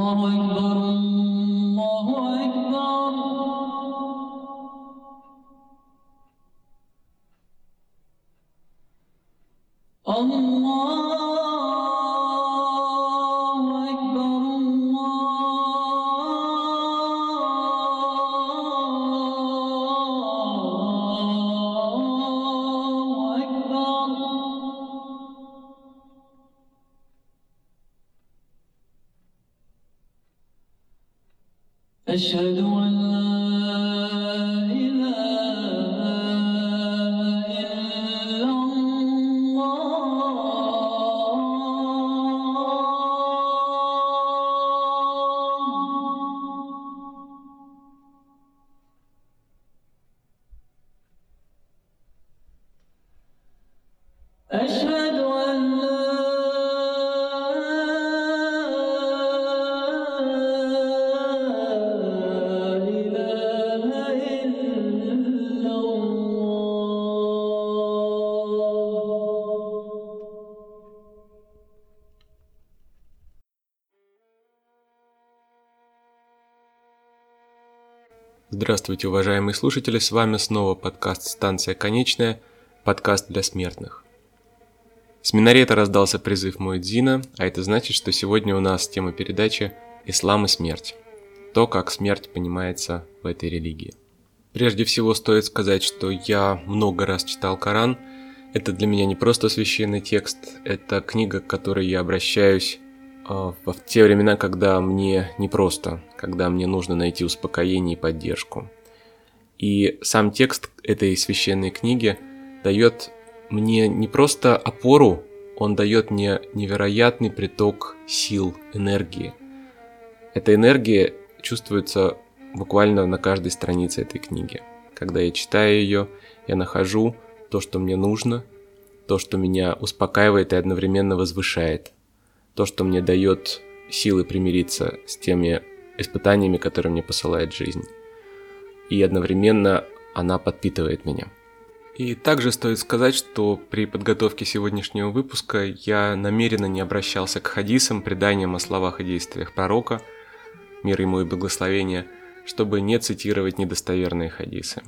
الله أشهد أن Здравствуйте, уважаемые слушатели, с вами снова подкаст «Станция конечная», подкаст для смертных. С минарета раздался призыв Муэдзина, а это значит, что сегодня у нас тема передачи «Ислам и смерть». То, как смерть понимается в этой религии. Прежде всего стоит сказать, что я много раз читал Коран. Это для меня не просто священный текст, это книга, к которой я обращаюсь в те времена, когда мне непросто, когда мне нужно найти успокоение и поддержку. И сам текст этой священной книги дает мне не просто опору, он дает мне невероятный приток сил, энергии. Эта энергия чувствуется буквально на каждой странице этой книги. Когда я читаю ее, я нахожу то, что мне нужно, то, что меня успокаивает и одновременно возвышает, то, что мне дает силы примириться с теми испытаниями, которые мне посылает жизнь. И одновременно она подпитывает меня. И также стоит сказать, что при подготовке сегодняшнего выпуска я намеренно не обращался к хадисам, преданиям о словах и действиях пророка, мир ему и благословения, чтобы не цитировать недостоверные хадисы.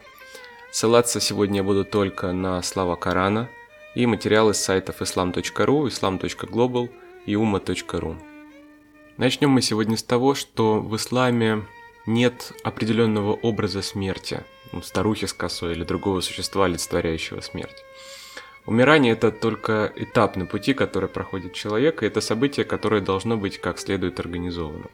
Ссылаться сегодня я буду только на слова Корана и материалы с сайтов islam.ru, islam.global и umma.ru. Начнем мы сегодня с того, что в исламе нет определенного образа смерти, ну, старухи с косой или другого существа, олицетворяющего смерть. Умирание – это только этап на пути, который проходит человек, и это событие, которое должно быть как следует организовано.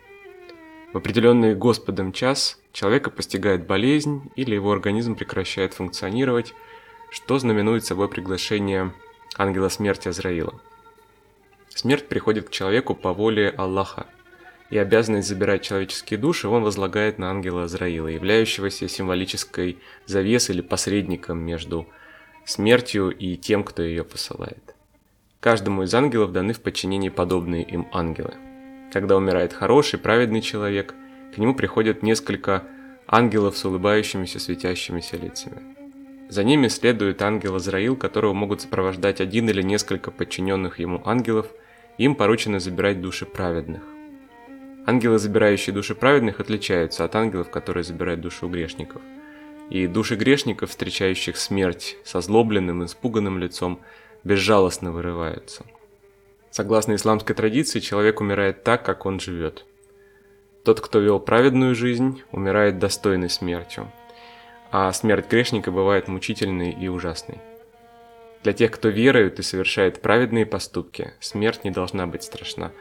В определенный Господом час человека постигает болезнь или его организм прекращает функционировать, что знаменует собой приглашение ангела смерти Азраила. Смерть приходит к человеку по воле Аллаха, и обязанность забирать человеческие души он возлагает на ангела Азраила, являющегося символической завесой или посредником между смертью и тем, кто ее посылает. Каждому из ангелов даны в подчинении подобные им ангелы. Когда умирает хороший, праведный человек, к нему приходят несколько ангелов с улыбающимися светящимися лицами. За ними следует ангел Азраил, которого могут сопровождать один или несколько подчиненных ему ангелов, им поручено забирать души праведных. Ангелы, забирающие души праведных, отличаются от ангелов, которые забирают души у грешников. И души грешников, встречающих смерть со злобленным, испуганным лицом, безжалостно вырываются. Согласно исламской традиции, человек умирает так, как он живет. Тот, кто вел праведную жизнь, умирает достойной смертью, а смерть грешника бывает мучительной и ужасной. Для тех, кто верует и совершает праведные поступки, смерть не должна быть страшна.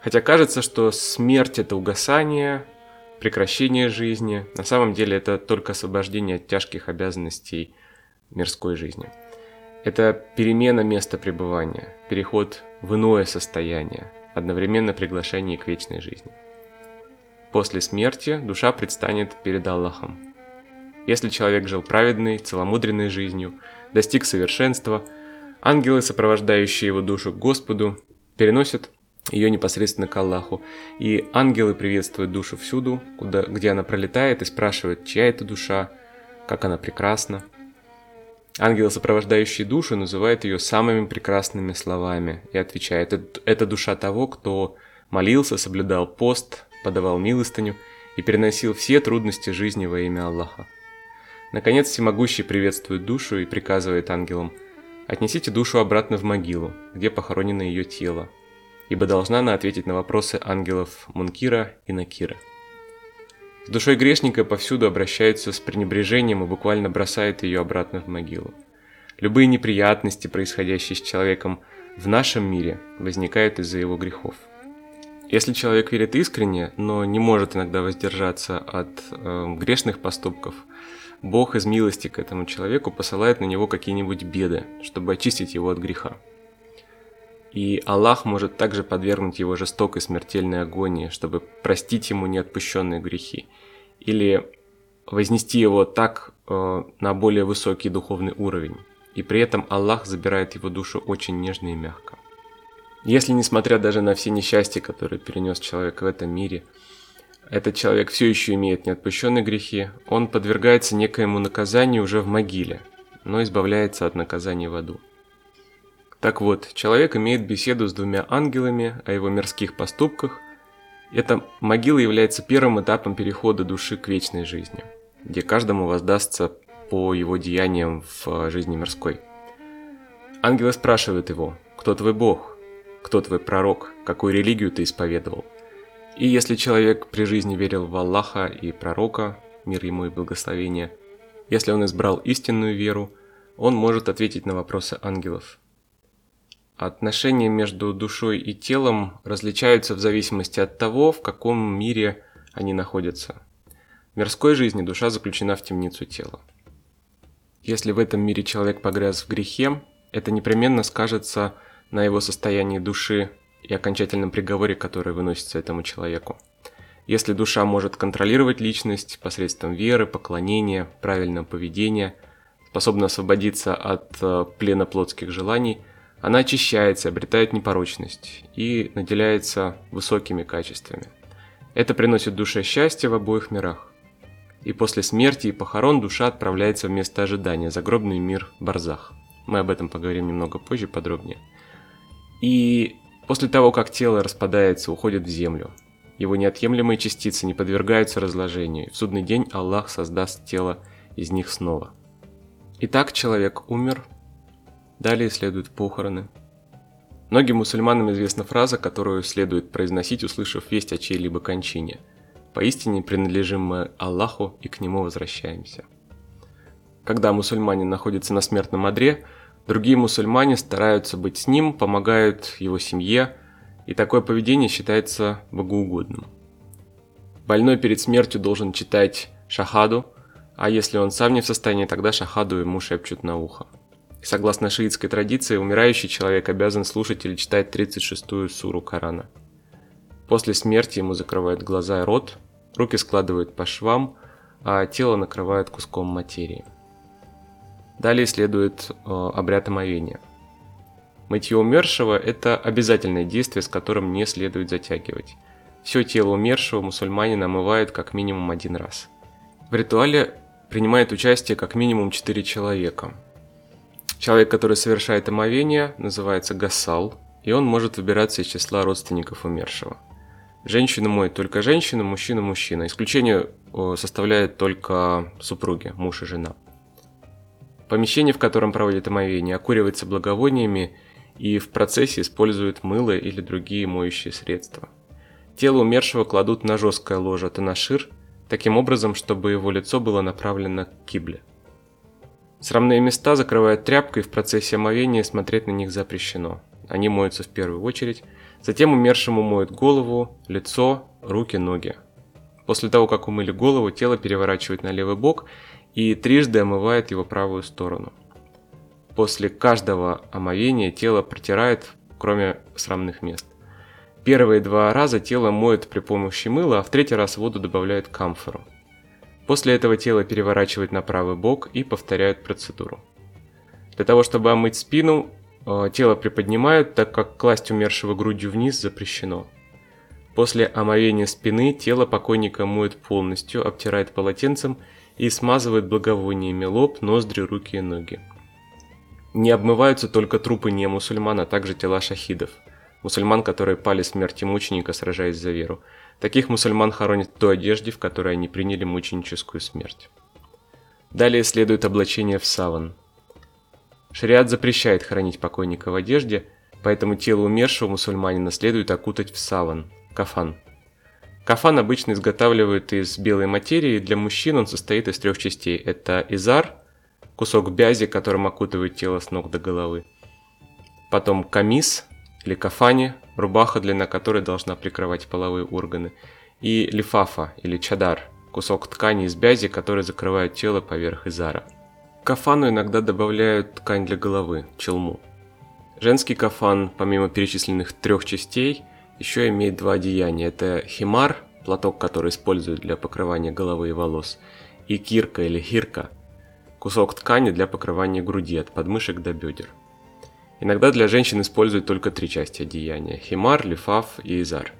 Хотя кажется, что смерть это угасание, прекращение жизни. На самом деле это только освобождение от тяжких обязанностей мирской жизни. Это перемена места пребывания, переход в иное состояние, одновременно приглашение к вечной жизни. После смерти душа предстанет перед Аллахом. Если человек жил праведной, целомудренной жизнью, достиг совершенства, ангелы, сопровождающие его душу к Господу, переносят ее непосредственно к Аллаху. И ангелы приветствуют душу всюду, куда, где она пролетает, и спрашивают, чья это душа, как она прекрасна. Ангелы, сопровождающие душу, называют ее самыми прекрасными словами и отвечают, это, это душа того, кто молился, соблюдал пост, подавал милостыню и переносил все трудности жизни во имя Аллаха. Наконец, всемогущий приветствует душу и приказывает ангелам, отнесите душу обратно в могилу, где похоронено ее тело, ибо должна она ответить на вопросы ангелов Мункира и Накира. С душой грешника повсюду обращаются с пренебрежением и буквально бросают ее обратно в могилу. Любые неприятности, происходящие с человеком в нашем мире, возникают из-за его грехов. Если человек верит искренне, но не может иногда воздержаться от э, грешных поступков, Бог из милости к этому человеку посылает на него какие-нибудь беды, чтобы очистить его от греха. И Аллах может также подвергнуть его жестокой смертельной агонии, чтобы простить ему неотпущенные грехи. Или вознести его так э, на более высокий духовный уровень. И при этом Аллах забирает его душу очень нежно и мягко. Если, несмотря даже на все несчастья, которые перенес человек в этом мире, этот человек все еще имеет неотпущенные грехи, он подвергается некоему наказанию уже в могиле, но избавляется от наказания в аду. Так вот, человек имеет беседу с двумя ангелами о его мирских поступках. Эта могила является первым этапом перехода души к вечной жизни, где каждому воздастся по его деяниям в жизни мирской. Ангелы спрашивают его, кто твой Бог, кто твой пророк, какую религию ты исповедовал. И если человек при жизни верил в Аллаха и пророка, мир ему и благословение, если он избрал истинную веру, он может ответить на вопросы ангелов – Отношения между душой и телом различаются в зависимости от того, в каком мире они находятся. В мирской жизни душа заключена в темницу тела. Если в этом мире человек погряз в грехе, это непременно скажется на его состоянии души и окончательном приговоре, который выносится этому человеку. Если душа может контролировать личность посредством веры, поклонения, правильного поведения, способна освободиться от э, плена плотских желаний – она очищается, обретает непорочность и наделяется высокими качествами. Это приносит душе счастье в обоих мирах. И после смерти и похорон душа отправляется в место ожидания, загробный мир Барзах. Мы об этом поговорим немного позже подробнее. И после того, как тело распадается, уходит в землю, его неотъемлемые частицы не подвергаются разложению, в судный день Аллах создаст тело из них снова. Итак, человек умер, Далее следуют похороны. Многим мусульманам известна фраза, которую следует произносить, услышав весть о чьей-либо кончине. Поистине принадлежим мы Аллаху и к Нему возвращаемся. Когда мусульманин находится на смертном одре, другие мусульмане стараются быть с ним, помогают его семье, и такое поведение считается богоугодным. Больной перед смертью должен читать шахаду, а если он сам не в состоянии, тогда шахаду ему шепчут на ухо. Согласно шиитской традиции, умирающий человек обязан слушать или читать 36-ю суру Корана. После смерти ему закрывают глаза и рот, руки складывают по швам, а тело накрывают куском материи. Далее следует э, обряд омовения. Мытье умершего – это обязательное действие, с которым не следует затягивать. Все тело умершего мусульманина омывают как минимум один раз. В ритуале принимает участие как минимум 4 человека – Человек, который совершает омовение, называется гасал, и он может выбираться из числа родственников умершего. Женщину моет только женщина, мужчина – мужчина. Исключение составляет только супруги, муж и жена. Помещение, в котором проводят омовение, окуривается благовониями и в процессе используют мыло или другие моющие средства. Тело умершего кладут на жесткое ложе танашир, таким образом, чтобы его лицо было направлено к кибле – Срамные места закрывают тряпкой, в процессе омовения смотреть на них запрещено. Они моются в первую очередь, затем умершему моют голову, лицо, руки, ноги. После того, как умыли голову, тело переворачивают на левый бок и трижды омывает его правую сторону. После каждого омовения тело протирает, кроме срамных мест. Первые два раза тело моют при помощи мыла, а в третий раз воду добавляют камфору. После этого тело переворачивают на правый бок и повторяют процедуру. Для того, чтобы омыть спину, э, тело приподнимают, так как класть умершего грудью вниз запрещено. После омовения спины тело покойника моют полностью, обтирает полотенцем и смазывает благовониями лоб, ноздри, руки и ноги. Не обмываются только трупы не мусульман, а также тела шахидов, мусульман, которые пали смерти мученика, сражаясь за веру. Таких мусульман хоронят в той одежде, в которой они приняли мученическую смерть. Далее следует облачение в саван. Шариат запрещает хоронить покойника в одежде, поэтому тело умершего мусульманина следует окутать в саван, кафан. Кафан обычно изготавливают из белой материи, для мужчин он состоит из трех частей. Это изар, кусок бязи, которым окутывает тело с ног до головы. Потом камис или кафани, рубаха, длина которой должна прикрывать половые органы. И лифафа или чадар, кусок ткани из бязи, который закрывает тело поверх изара. К кафану иногда добавляют ткань для головы, челму. Женский кафан, помимо перечисленных трех частей, еще имеет два одеяния. Это химар, платок, который используют для покрывания головы и волос, и кирка или хирка, кусок ткани для покрывания груди от подмышек до бедер. Иногда для женщин используют только три части одеяния – химар, лифаф и изар.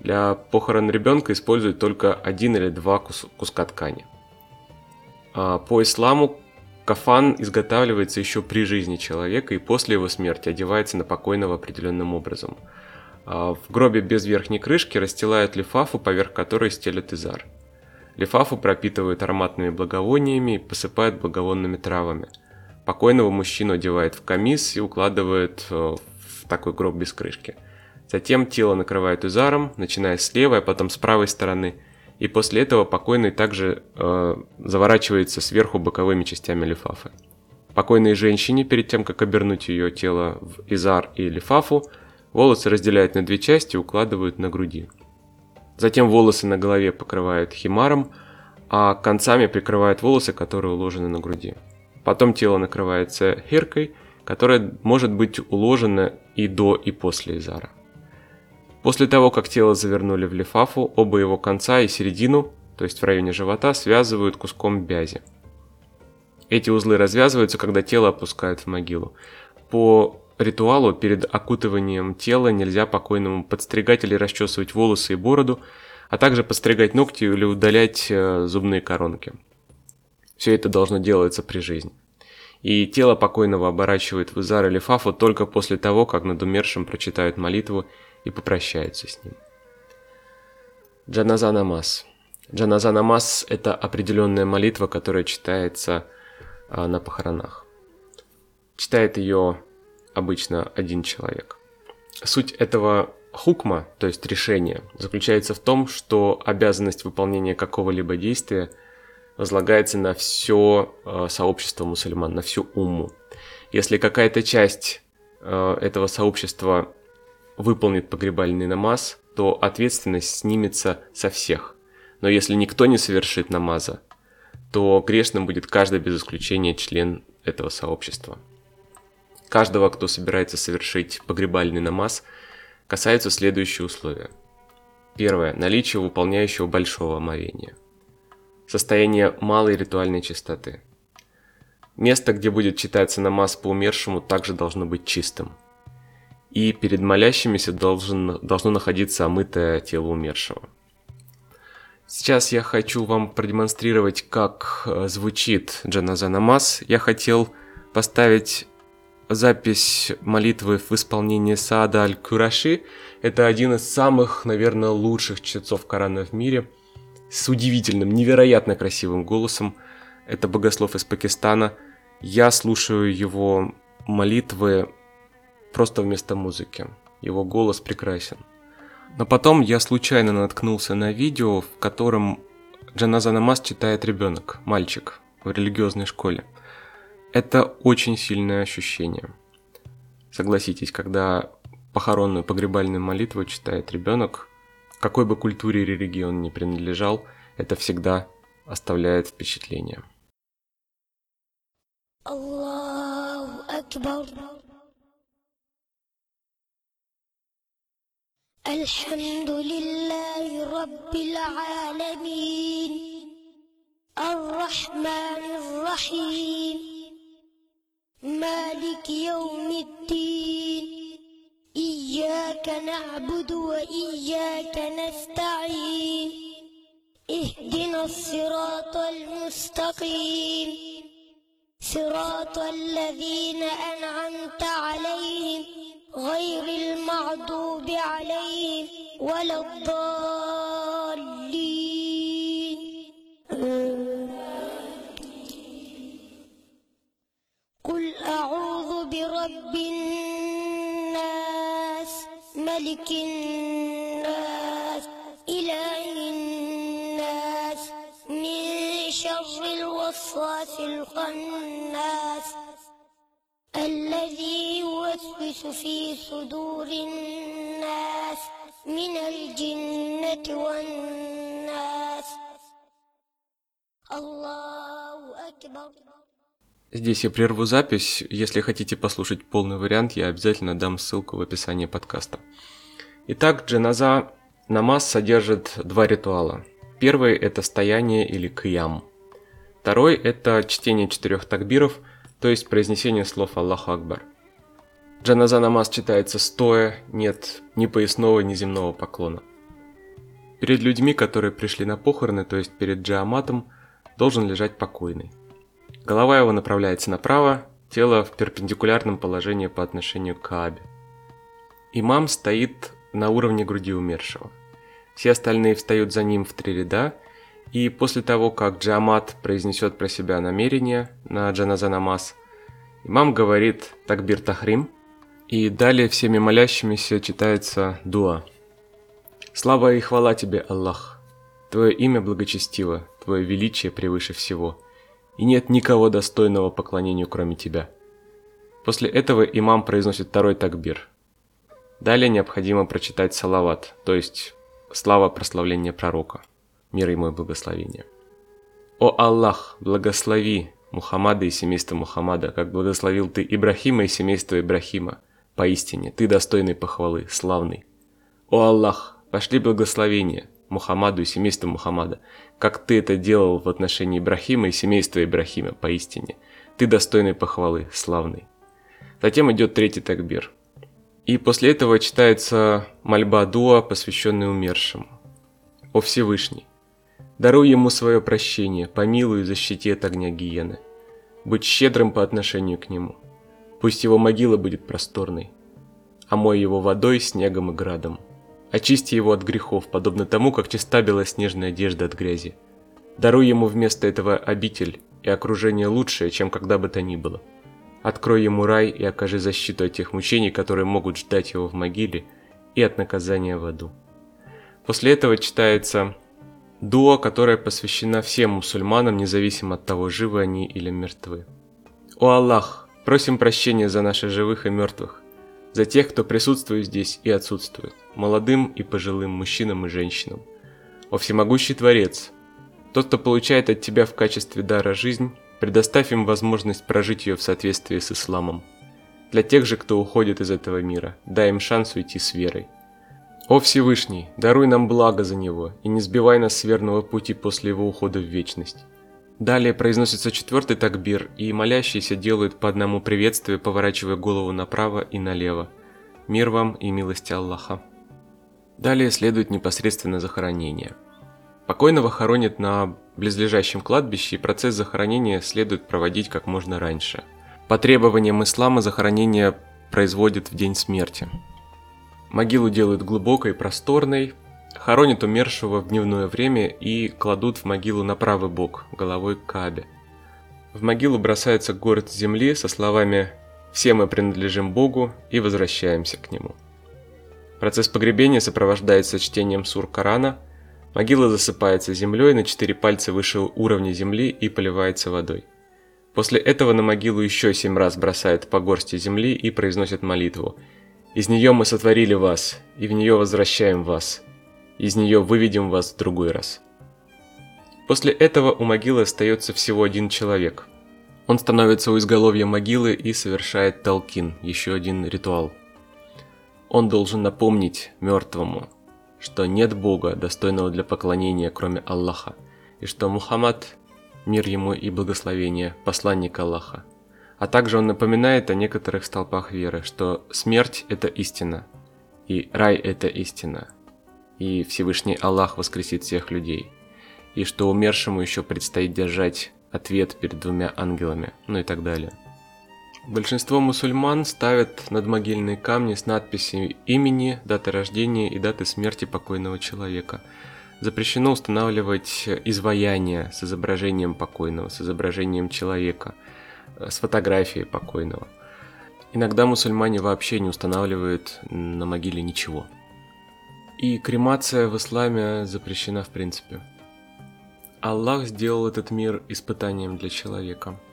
Для похорон ребенка используют только один или два кус- куска ткани. А по исламу кафан изготавливается еще при жизни человека и после его смерти одевается на покойного определенным образом – в гробе без верхней крышки расстилают лифафу, поверх которой стелят изар. Лифафу пропитывают ароматными благовониями и посыпают благовонными травами. Покойного мужчину одевают в камис и укладывают э, в такой гроб без крышки. Затем тело накрывают изаром, начиная с левой, а потом с правой стороны. И после этого покойный также э, заворачивается сверху боковыми частями лифафы. Покойной женщине, перед тем как обернуть ее тело в изар и лифафу, Волосы разделяют на две части и укладывают на груди. Затем волосы на голове покрывают химаром, а концами прикрывают волосы, которые уложены на груди. Потом тело накрывается херкой, которая может быть уложена и до, и после изара. После того, как тело завернули в лифафу, оба его конца и середину, то есть в районе живота, связывают куском бязи. Эти узлы развязываются, когда тело опускают в могилу. По ритуалу перед окутыванием тела нельзя покойному подстригать или расчесывать волосы и бороду, а также подстригать ногти или удалять э, зубные коронки. Все это должно делаться при жизни. И тело покойного оборачивают в Изар или Фафу только после того, как над умершим прочитают молитву и попрощаются с ним. Джаназа намаз. Джаназа намаз – это определенная молитва, которая читается а, на похоронах. Читает ее обычно один человек. Суть этого хукма, то есть решения, заключается в том, что обязанность выполнения какого-либо действия возлагается на все э, сообщество мусульман, на всю умму. Если какая-то часть э, этого сообщества выполнит погребальный намаз, то ответственность снимется со всех. Но если никто не совершит намаза, то грешным будет каждый без исключения член этого сообщества каждого, кто собирается совершить погребальный намаз, касаются следующие условия. Первое. Наличие выполняющего большого омовения. Состояние малой ритуальной чистоты. Место, где будет читаться намаз по умершему, также должно быть чистым. И перед молящимися должен, должно находиться омытое тело умершего. Сейчас я хочу вам продемонстрировать, как э, звучит джаназа намаз. Я хотел поставить запись молитвы в исполнении Саада Аль-Кураши. Это один из самых, наверное, лучших чтецов Корана в мире. С удивительным, невероятно красивым голосом. Это богослов из Пакистана. Я слушаю его молитвы просто вместо музыки. Его голос прекрасен. Но потом я случайно наткнулся на видео, в котором Джаназа Намаз читает ребенок, мальчик, в религиозной школе. Это очень сильное ощущение. Согласитесь, когда похоронную погребальную молитву читает ребенок, какой бы культуре и религии он ни принадлежал, это всегда оставляет впечатление. Allahu Akbar. الحمد لله رب العالمين الرحمن الرحيم مالك يوم الدين. إياك نعبد وإياك نستعين. اهدنا الصراط المستقيم. صراط الذين أنعمت عليهم غير المغضوب عليهم ولا الضالين. ملك الناس إله الناس من شر الوسواس الخناس الذي يوسوس في صدور الناس من الجنة والناس الله أكبر Здесь я прерву запись. Если хотите послушать полный вариант, я обязательно дам ссылку в описании подкаста. Итак, джаназа намаз содержит два ритуала. Первый – это стояние или киям. Второй – это чтение четырех такбиров, то есть произнесение слов Аллаху Акбар. Джаназа намаз читается стоя, нет ни поясного, ни земного поклона. Перед людьми, которые пришли на похороны, то есть перед джааматом, должен лежать покойный. Голова его направляется направо, тело в перпендикулярном положении по отношению к Каабе. Имам стоит на уровне груди умершего. Все остальные встают за ним в три ряда, и после того, как Джамат произнесет про себя намерение на Джаназа намаз, имам говорит Такбир Тахрим, и далее всеми молящимися читается дуа. Слава и хвала тебе, Аллах! Твое имя благочестиво, Твое величие превыше всего – и нет никого достойного поклонению, кроме тебя. После этого имам произносит второй такбир. Далее необходимо прочитать салават, то есть слава прославления пророка, мир ему и благословение. «О Аллах, благослови Мухаммада и семейство Мухаммада, как благословил ты Ибрахима и семейство Ибрахима. Поистине, ты достойный похвалы, славный. О Аллах, пошли благословения Мухаммаду и семейству Мухаммада, как ты это делал в отношении Ибрахима и семейства Ибрахима, поистине. Ты достойный похвалы, славный. Затем идет третий такбир. И после этого читается мольба Дуа, посвященная умершему. «О Всевышний, даруй ему свое прощение, помилуй и защити от огня гиены. Будь щедрым по отношению к нему. Пусть его могила будет просторной, омой его водой, снегом и градом. Очисти его от грехов, подобно тому, как чиста белоснежная одежда от грязи. Даруй ему вместо этого обитель и окружение лучшее, чем когда бы то ни было. Открой ему рай и окажи защиту от тех мучений, которые могут ждать его в могиле, и от наказания в аду. После этого читается дуа, которая посвящена всем мусульманам, независимо от того, живы они или мертвы. «О Аллах, просим прощения за наших живых и мертвых, за тех, кто присутствует здесь и отсутствует, молодым и пожилым мужчинам и женщинам. О всемогущий Творец, тот, кто получает от тебя в качестве дара жизнь, предоставь им возможность прожить ее в соответствии с исламом. Для тех же, кто уходит из этого мира, дай им шанс уйти с верой. О Всевышний, даруй нам благо за него и не сбивай нас с верного пути после его ухода в вечность. Далее произносится четвертый такбир, и молящиеся делают по одному приветствию, поворачивая голову направо и налево. Мир вам и милости Аллаха. Далее следует непосредственно захоронение. Покойного хоронят на близлежащем кладбище, и процесс захоронения следует проводить как можно раньше. По требованиям ислама захоронение производят в день смерти. Могилу делают глубокой просторной, Хоронят умершего в дневное время и кладут в могилу на правый бок, головой к Каабе. В могилу бросается город земли со словами «Все мы принадлежим Богу и возвращаемся к Нему». Процесс погребения сопровождается чтением сур Корана, могила засыпается землей на четыре пальца выше уровня земли и поливается водой. После этого на могилу еще семь раз бросают по горсти земли и произносят молитву «Из нее мы сотворили вас, и в нее возвращаем вас, из нее выведем вас в другой раз. После этого у могилы остается всего один человек. Он становится у изголовья могилы и совершает талкин, еще один ритуал. Он должен напомнить мертвому, что нет Бога, достойного для поклонения, кроме Аллаха, и что Мухаммад, мир ему и благословение, посланник Аллаха. А также он напоминает о некоторых столпах веры, что смерть – это истина, и рай – это истина, и Всевышний Аллах воскресит всех людей, и что умершему еще предстоит держать ответ перед двумя ангелами, ну и так далее. Большинство мусульман ставят надмогильные камни с надписью имени, даты рождения и даты смерти покойного человека. Запрещено устанавливать изваяния с изображением покойного, с изображением человека, э, с фотографией покойного. Иногда мусульмане вообще не устанавливают на могиле ничего. И кремация в исламе запрещена в принципе. Аллах сделал этот мир испытанием для человека –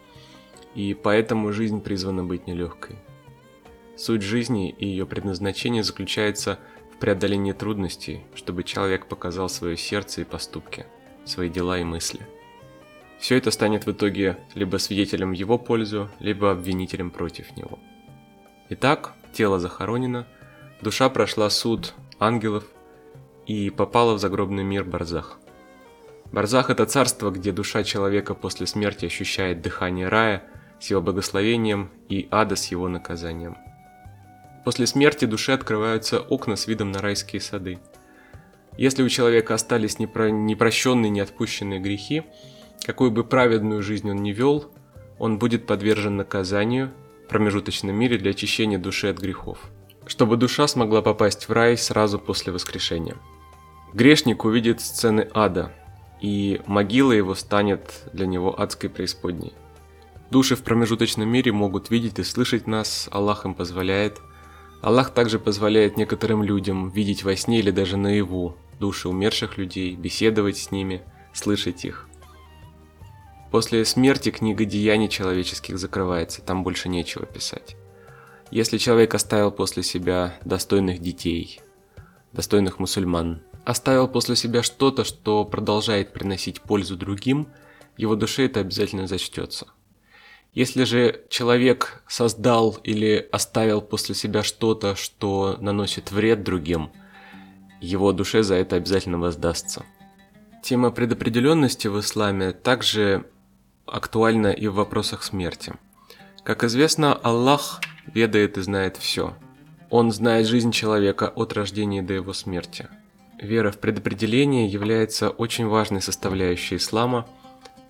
и поэтому жизнь призвана быть нелегкой. Суть жизни и ее предназначение заключается в преодолении трудностей, чтобы человек показал свое сердце и поступки, свои дела и мысли. Все это станет в итоге либо свидетелем в его пользу, либо обвинителем против него. Итак, тело захоронено, душа прошла суд ангелов и попала в загробный мир Барзах. Барзах – это царство, где душа человека после смерти ощущает дыхание рая – с его благословением и ада с его наказанием. После смерти души открываются окна с видом на райские сады. Если у человека остались непро... непрощенные, неотпущенные грехи, какую бы праведную жизнь он ни вел, он будет подвержен наказанию в промежуточном мире для очищения души от грехов, чтобы душа смогла попасть в рай сразу после воскрешения. Грешник увидит сцены ада, и могила его станет для него адской преисподней. Души в промежуточном мире могут видеть и слышать нас, Аллах им позволяет. Аллах также позволяет некоторым людям видеть во сне или даже наяву души умерших людей, беседовать с ними, слышать их. После смерти книга деяний человеческих закрывается, там больше нечего писать. Если человек оставил после себя достойных детей, достойных мусульман, оставил после себя что-то, что продолжает приносить пользу другим, его душе это обязательно зачтется. Если же человек создал или оставил после себя что-то, что наносит вред другим, его душе за это обязательно воздастся. Тема предопределенности в исламе также актуальна и в вопросах смерти. Как известно, Аллах ведает и знает все. Он знает жизнь человека от рождения до его смерти. Вера в предопределение является очень важной составляющей ислама –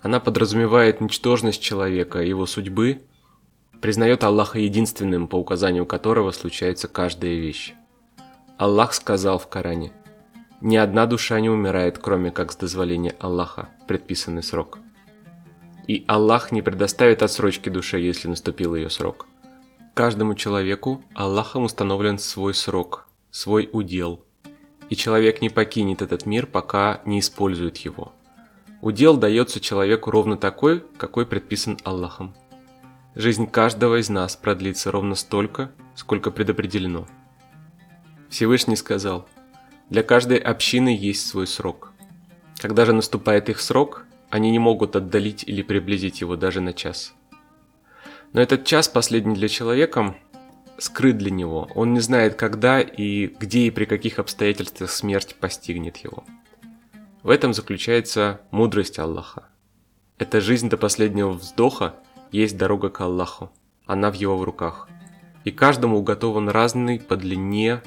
она подразумевает ничтожность человека, его судьбы, признает Аллаха единственным, по указанию которого случается каждая вещь. Аллах сказал в Коране, «Ни одна душа не умирает, кроме как с дозволения Аллаха, предписанный срок». И Аллах не предоставит отсрочки душе, если наступил ее срок. Каждому человеку Аллахом установлен свой срок, свой удел, и человек не покинет этот мир, пока не использует его – Удел дается человеку ровно такой, какой предписан Аллахом. Жизнь каждого из нас продлится ровно столько, сколько предопределено. Всевышний сказал, для каждой общины есть свой срок. Когда же наступает их срок, они не могут отдалить или приблизить его даже на час. Но этот час последний для человека скрыт для него. Он не знает, когда и где и при каких обстоятельствах смерть постигнет его. В этом заключается мудрость Аллаха. Эта жизнь до последнего вздоха есть дорога к Аллаху. Она в его руках. И каждому уготован разный по длине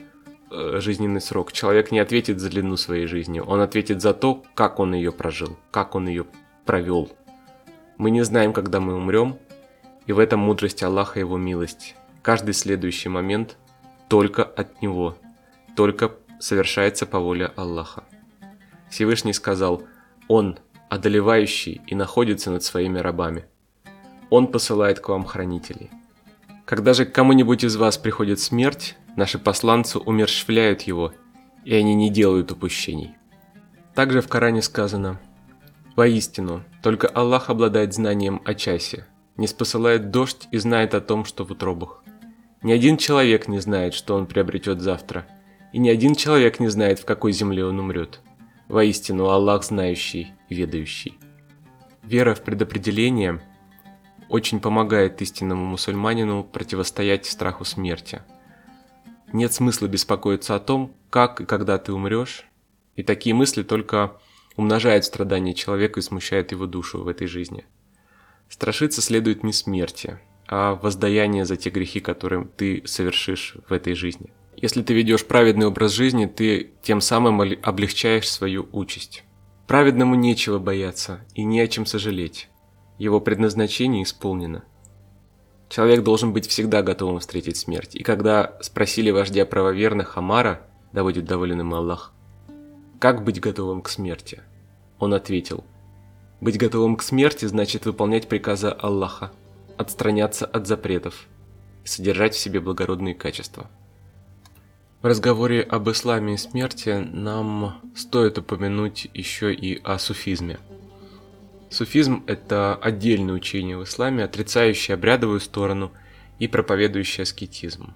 э, жизненный срок. Человек не ответит за длину своей жизни, он ответит за то, как он ее прожил, как он ее провел. Мы не знаем, когда мы умрем, и в этом мудрость Аллаха и его милость. Каждый следующий момент только от Него, только совершается по воле Аллаха. Всевышний сказал, «Он, одолевающий и находится над своими рабами. Он посылает к вам хранителей». Когда же к кому-нибудь из вас приходит смерть, наши посланцы умерщвляют его, и они не делают упущений. Также в Коране сказано, «Воистину, только Аллах обладает знанием о часе, не спосылает дождь и знает о том, что в утробах. Ни один человек не знает, что он приобретет завтра, и ни один человек не знает, в какой земле он умрет. Воистину, Аллах знающий ведающий. Вера в предопределение очень помогает истинному мусульманину противостоять страху смерти. нет смысла беспокоиться о том, как и когда ты умрешь, и такие мысли только умножают страдания человека и смущают его душу в этой жизни. Страшиться следует не смерти, а воздаяние за те грехи, которые ты совершишь в этой жизни. Если ты ведешь праведный образ жизни, ты тем самым облегчаешь свою участь. Праведному нечего бояться и не о чем сожалеть. Его предназначение исполнено. Человек должен быть всегда готовым встретить смерть. И когда спросили вождя правоверных Амара, да будет доволен им Аллах, как быть готовым к смерти? Он ответил, быть готовым к смерти значит выполнять приказы Аллаха, отстраняться от запретов и содержать в себе благородные качества. В разговоре об исламе и смерти нам стоит упомянуть еще и о суфизме. Суфизм – это отдельное учение в исламе, отрицающее обрядовую сторону и проповедующее аскетизм.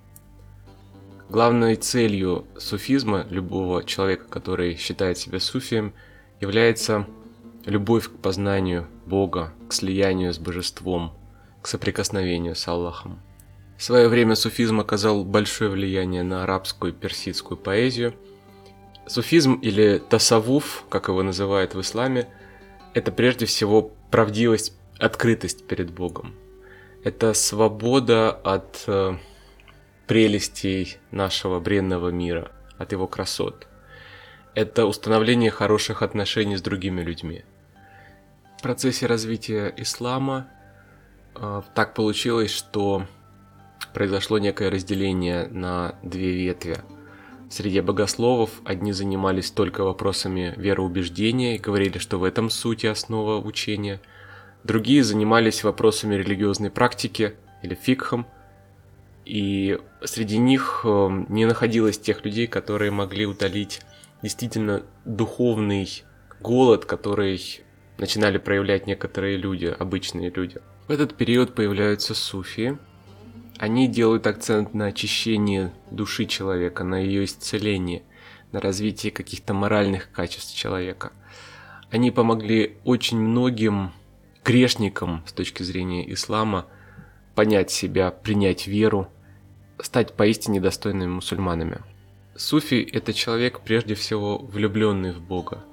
Главной целью суфизма любого человека, который считает себя суфием, является любовь к познанию Бога, к слиянию с божеством, к соприкосновению с Аллахом. В свое время суфизм оказал большое влияние на арабскую и персидскую поэзию. Суфизм или тасавуф, как его называют в исламе, это прежде всего правдивость, открытость перед Богом. Это свобода от э, прелестей нашего бренного мира, от его красот. Это установление хороших отношений с другими людьми. В процессе развития ислама э, так получилось, что произошло некое разделение на две ветви. Среди богословов одни занимались только вопросами вероубеждения и говорили, что в этом суть и основа учения. Другие занимались вопросами религиозной практики или фикхом. И среди них э, не находилось тех людей, которые могли утолить действительно духовный голод, который начинали проявлять некоторые люди, обычные люди. В этот период появляются суфии – они делают акцент на очищении души человека, на ее исцелении, на развитии каких-то моральных качеств человека. Они помогли очень многим грешникам с точки зрения ислама понять себя, принять веру, стать поистине достойными мусульманами. Суфи – это человек, прежде всего, влюбленный в Бога.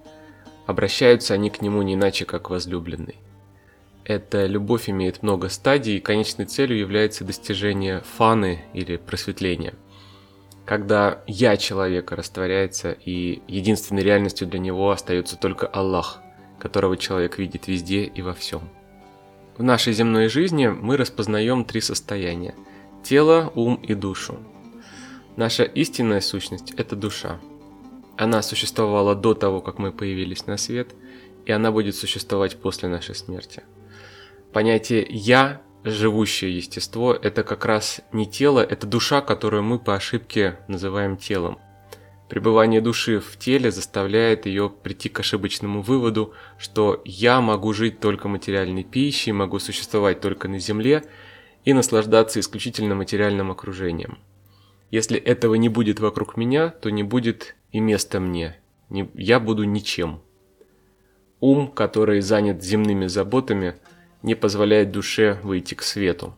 Обращаются они к нему не иначе, как возлюбленный. Эта любовь имеет много стадий, и конечной целью является достижение фаны или просветления. Когда «я» человека растворяется, и единственной реальностью для него остается только Аллах, которого человек видит везде и во всем. В нашей земной жизни мы распознаем три состояния – тело, ум и душу. Наша истинная сущность – это душа. Она существовала до того, как мы появились на свет, и она будет существовать после нашей смерти – понятие «я», живущее естество, это как раз не тело, это душа, которую мы по ошибке называем телом. Пребывание души в теле заставляет ее прийти к ошибочному выводу, что я могу жить только материальной пищей, могу существовать только на Земле и наслаждаться исключительно материальным окружением. Если этого не будет вокруг меня, то не будет и места мне. Я буду ничем. Ум, который занят земными заботами – не позволяет душе выйти к свету.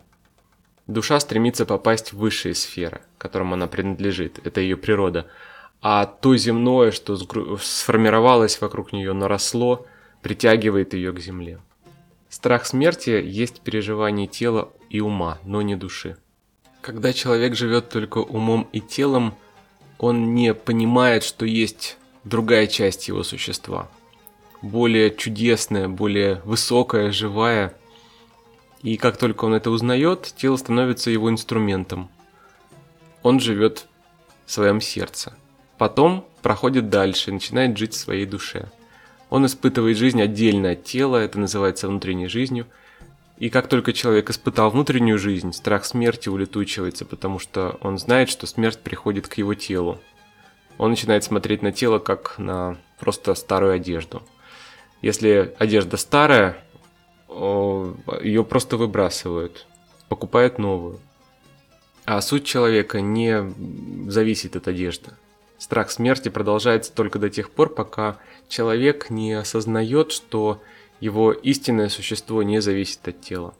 Душа стремится попасть в высшие сферы, которым она принадлежит, это ее природа. А то земное, что сформировалось вокруг нее, наросло, притягивает ее к земле. Страх смерти есть переживание тела и ума, но не души. Когда человек живет только умом и телом, он не понимает, что есть другая часть его существа – более чудесная, более высокая, живая. И как только он это узнает, тело становится его инструментом. Он живет в своем сердце. Потом проходит дальше начинает жить в своей душе. Он испытывает жизнь отдельно от тела, это называется внутренней жизнью. И как только человек испытал внутреннюю жизнь, страх смерти улетучивается, потому что он знает, что смерть приходит к его телу. Он начинает смотреть на тело как на просто старую одежду – если одежда старая, ее просто выбрасывают, покупают новую. А суть человека не зависит от одежды. Страх смерти продолжается только до тех пор, пока человек не осознает, что его истинное существо не зависит от тела.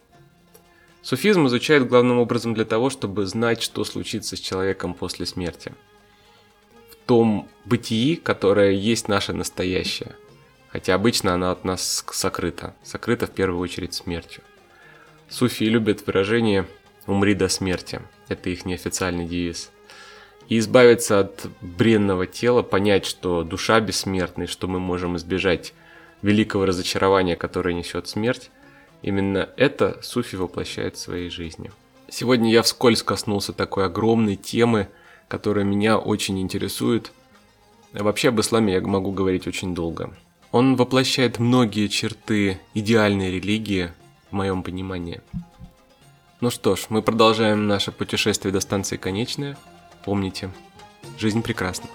Суфизм изучает главным образом для того, чтобы знать, что случится с человеком после смерти. В том бытии, которое есть наше настоящее. Хотя обычно оно от нас сокрыто. Сокрыто в первую очередь смертью. Суфии любят выражение «умри до смерти». Это их неофициальный девиз. И избавиться от бренного тела, понять, что душа бессмертна, и что мы можем избежать великого разочарования, которое несет смерть, именно это суфи воплощает в своей жизни. Сегодня я вскользь коснулся такой огромной темы, которая меня очень интересует. Вообще об исламе я могу говорить очень долго. Он воплощает многие черты идеальной религии, в моем понимании. Ну что ж, мы продолжаем наше путешествие до станции конечная. Помните, жизнь прекрасна.